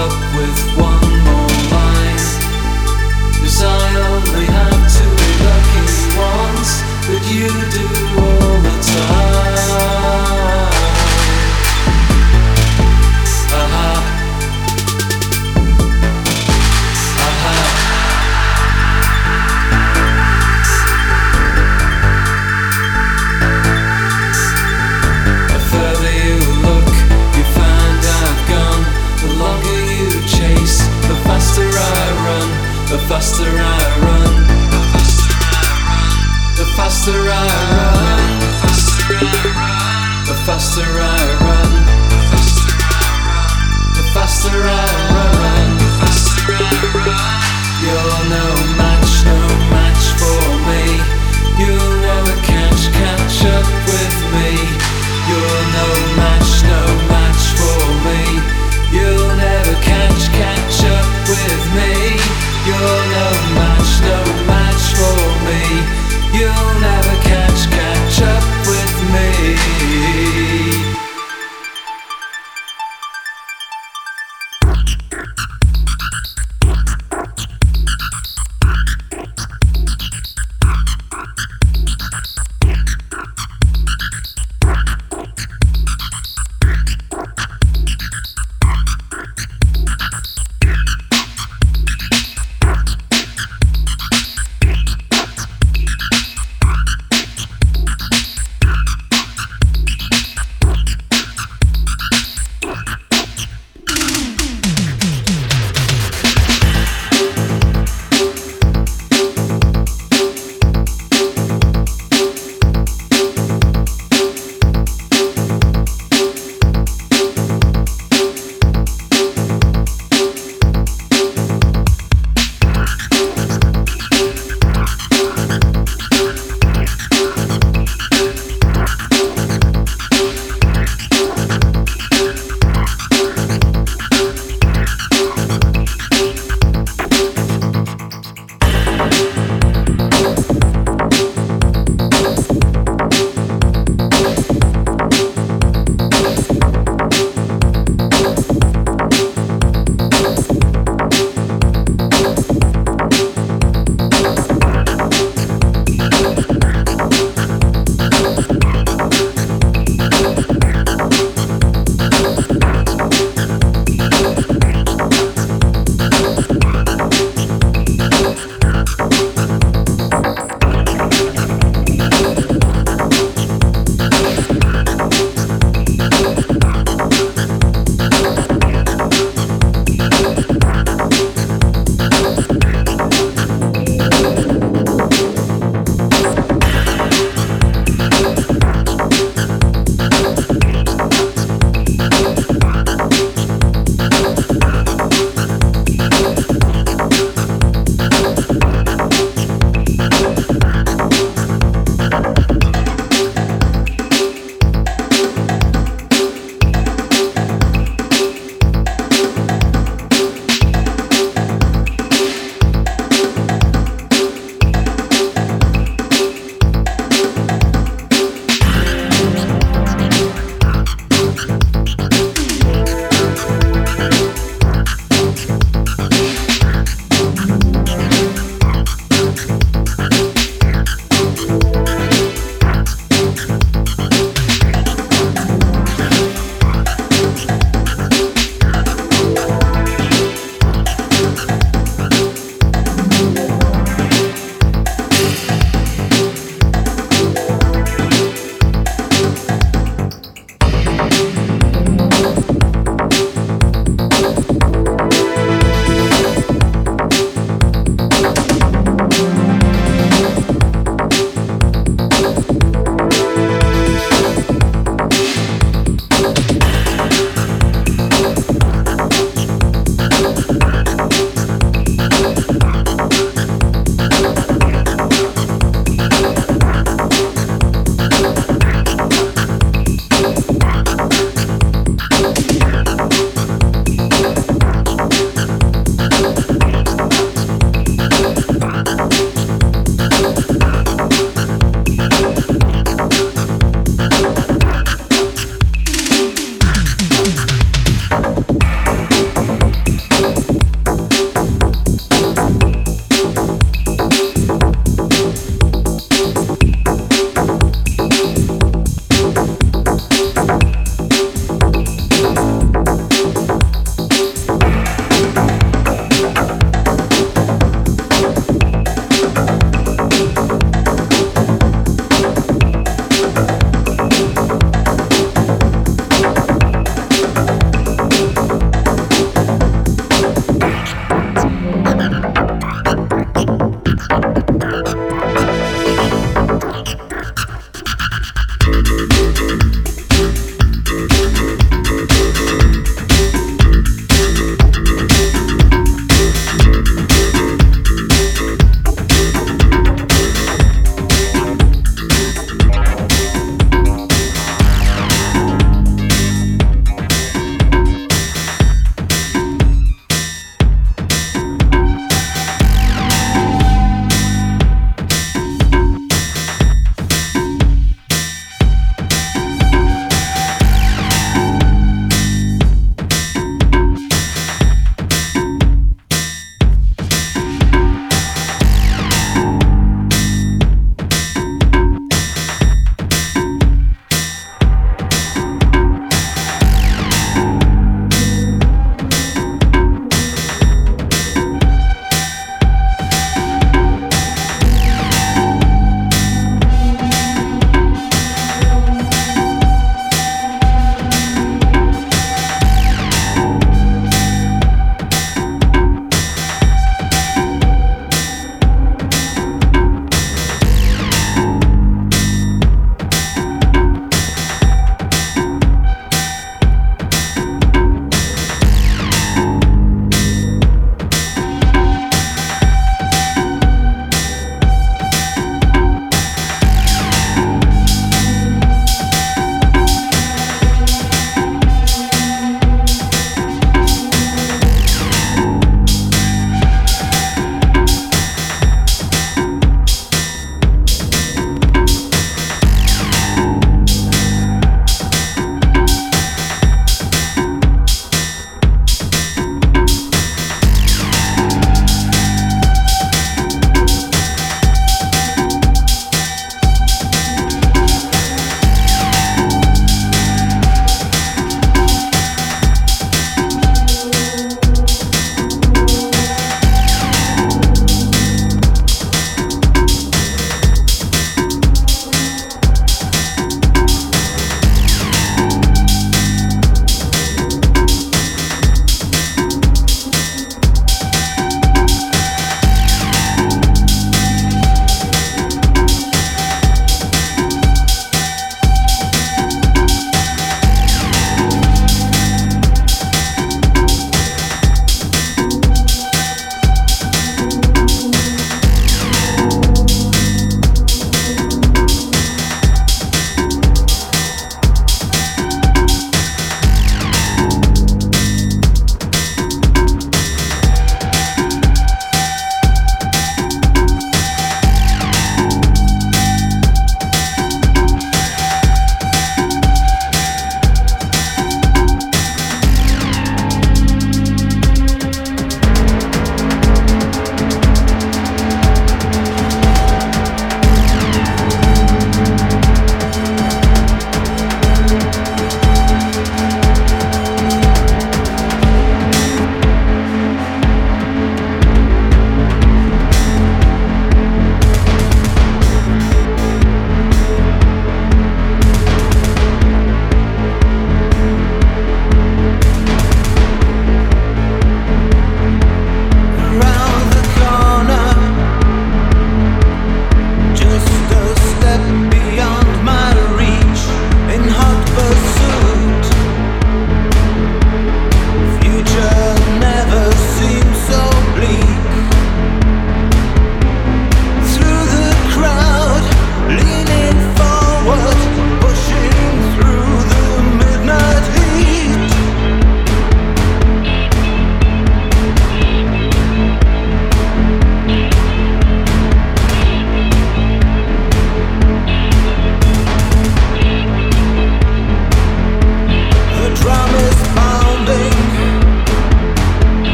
up with one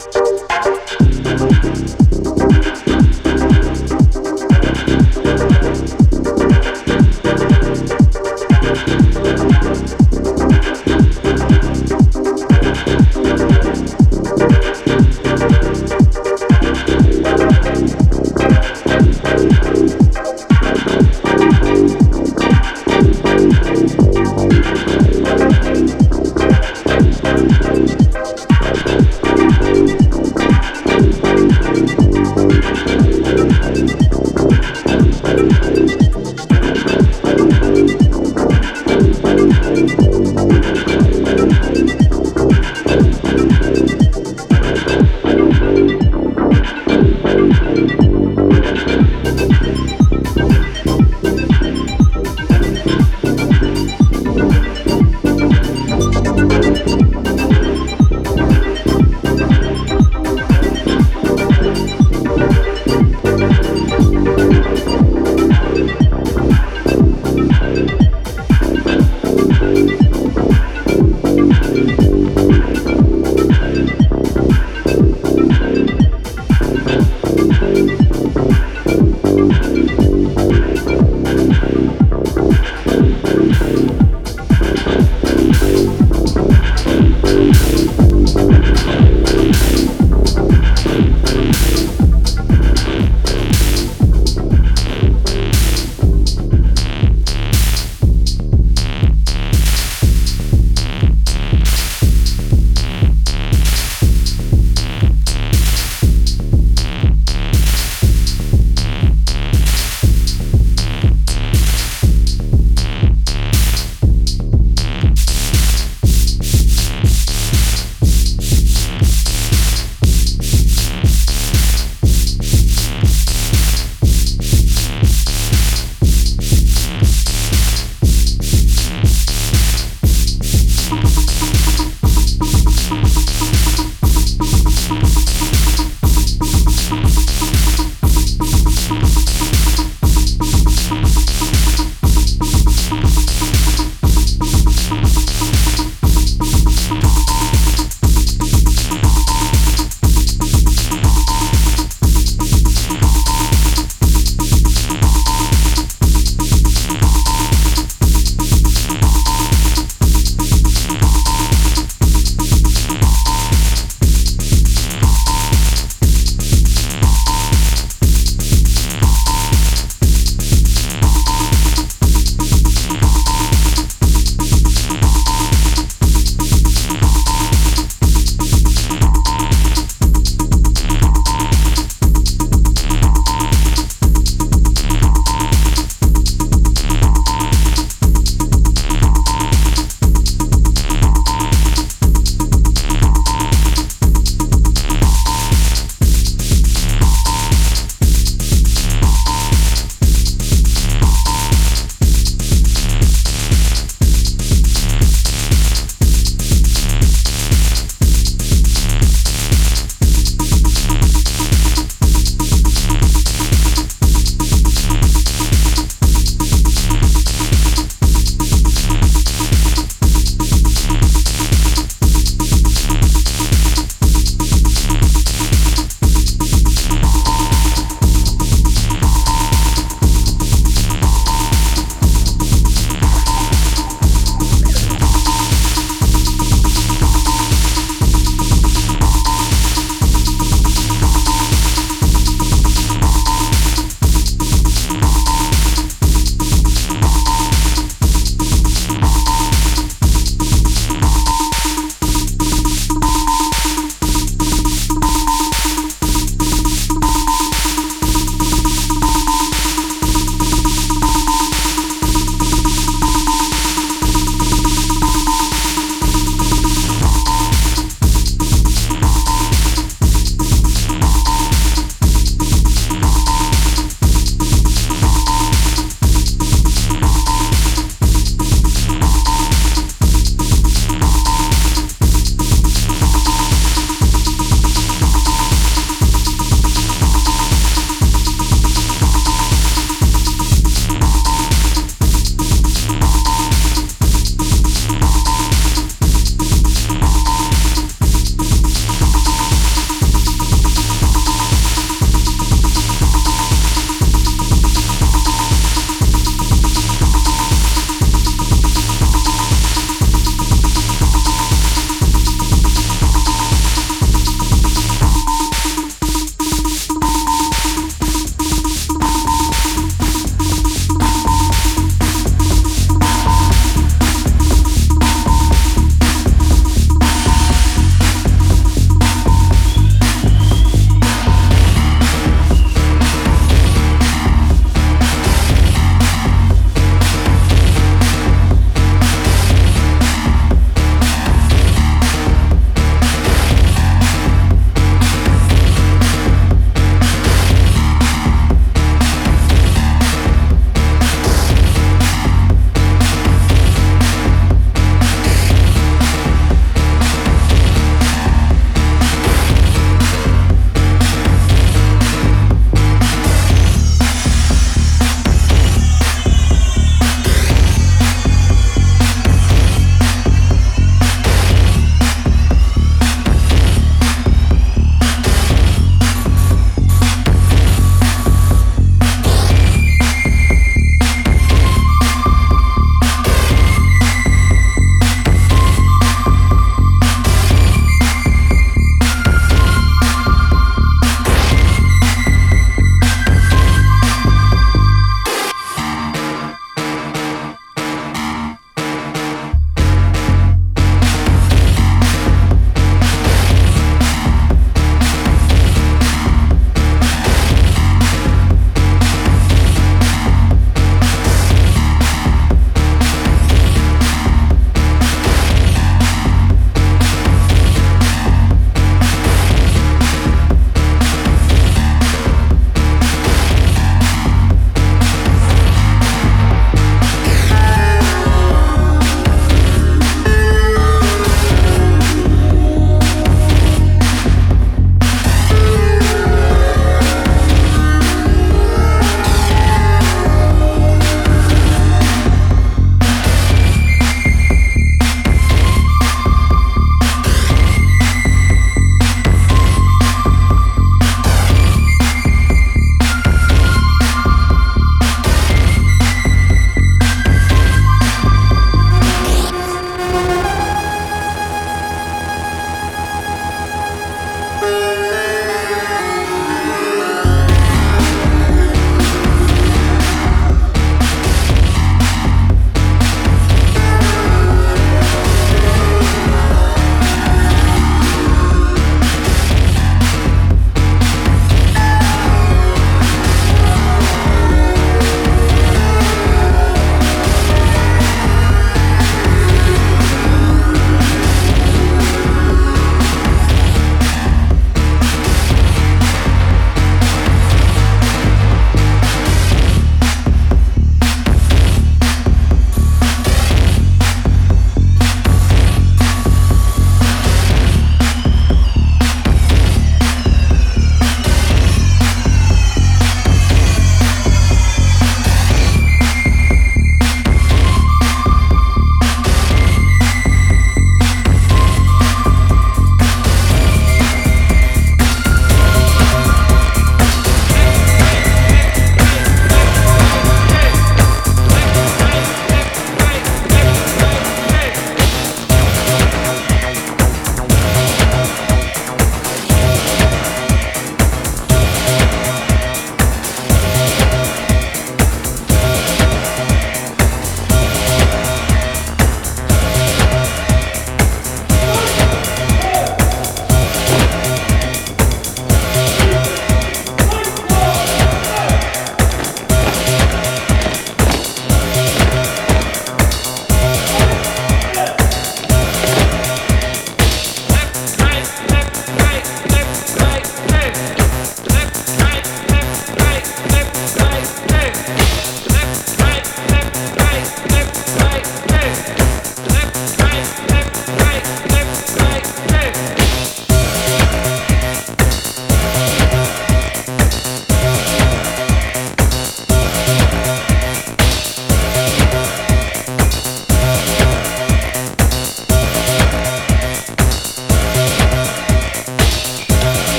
Thank you.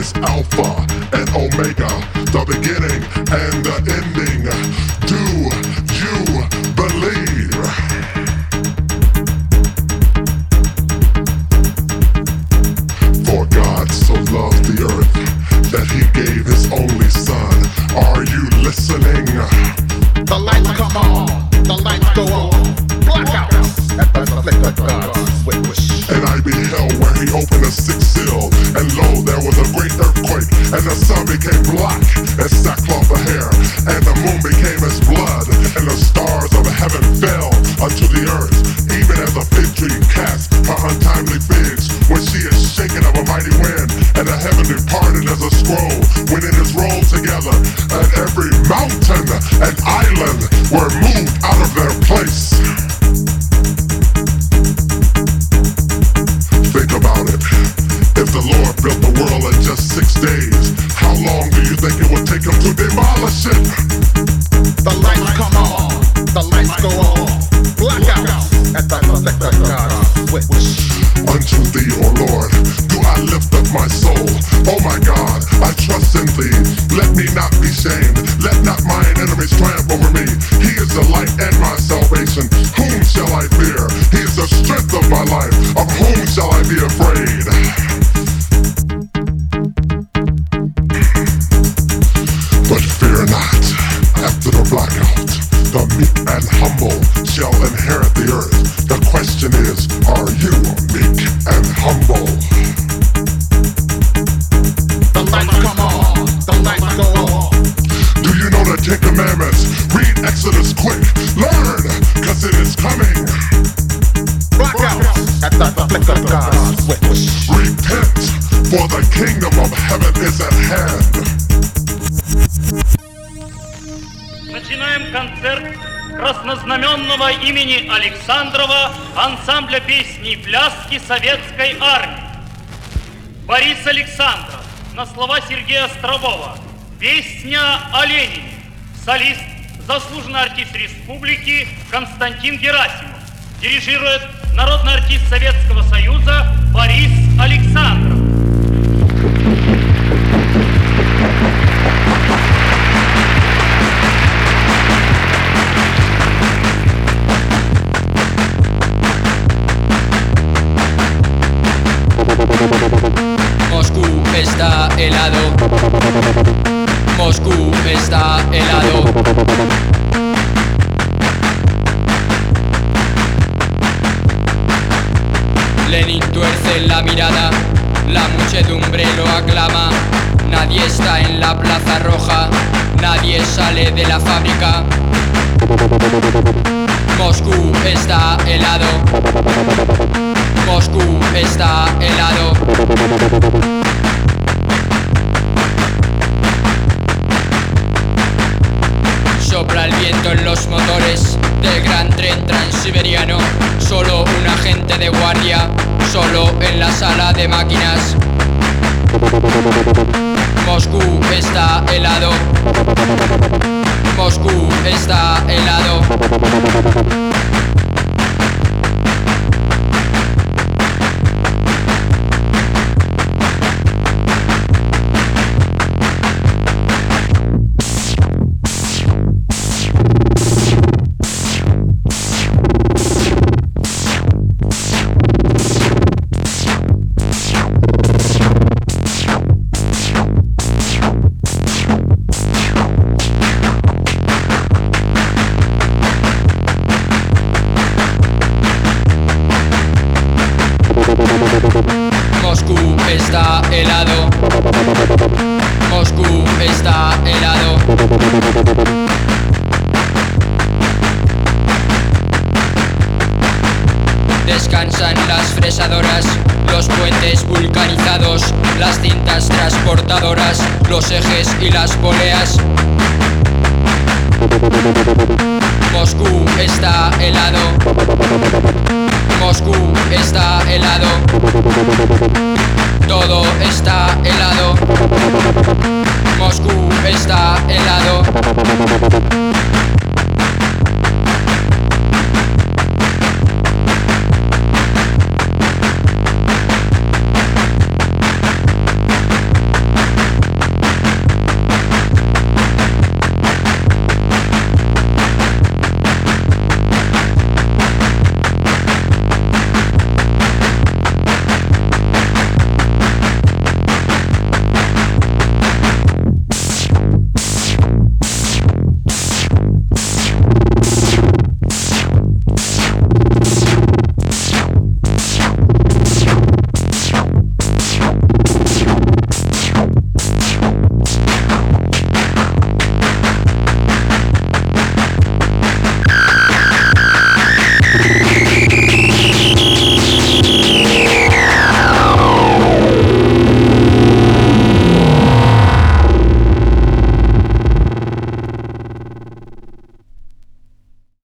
is Alpha and Omega, the beginning and the ending. Exodus quick. Learn, cause it is coming. Blackouts at the flick of God's switch. Repent, for the kingdom of heaven is at hand. Начинаем концерт краснознаменного имени Александрова ансамбля песни и пляски советской армии. Борис Александров на слова Сергея Острового. Песня о Ленине. Солист заслуженный артист республики Константин Герасимов. Дирижирует народный артист Советского Союза Борис Александров. Está helado. Moscú está helado. Lenin tuerce la mirada, la muchedumbre lo aclama. Nadie está en la plaza roja, nadie sale de la fábrica. Moscú está helado. Moscú está helado. En los motores del gran tren transiberiano. Solo un agente de guardia, solo en la sala de máquinas. Moscú está helado. Moscú está helado.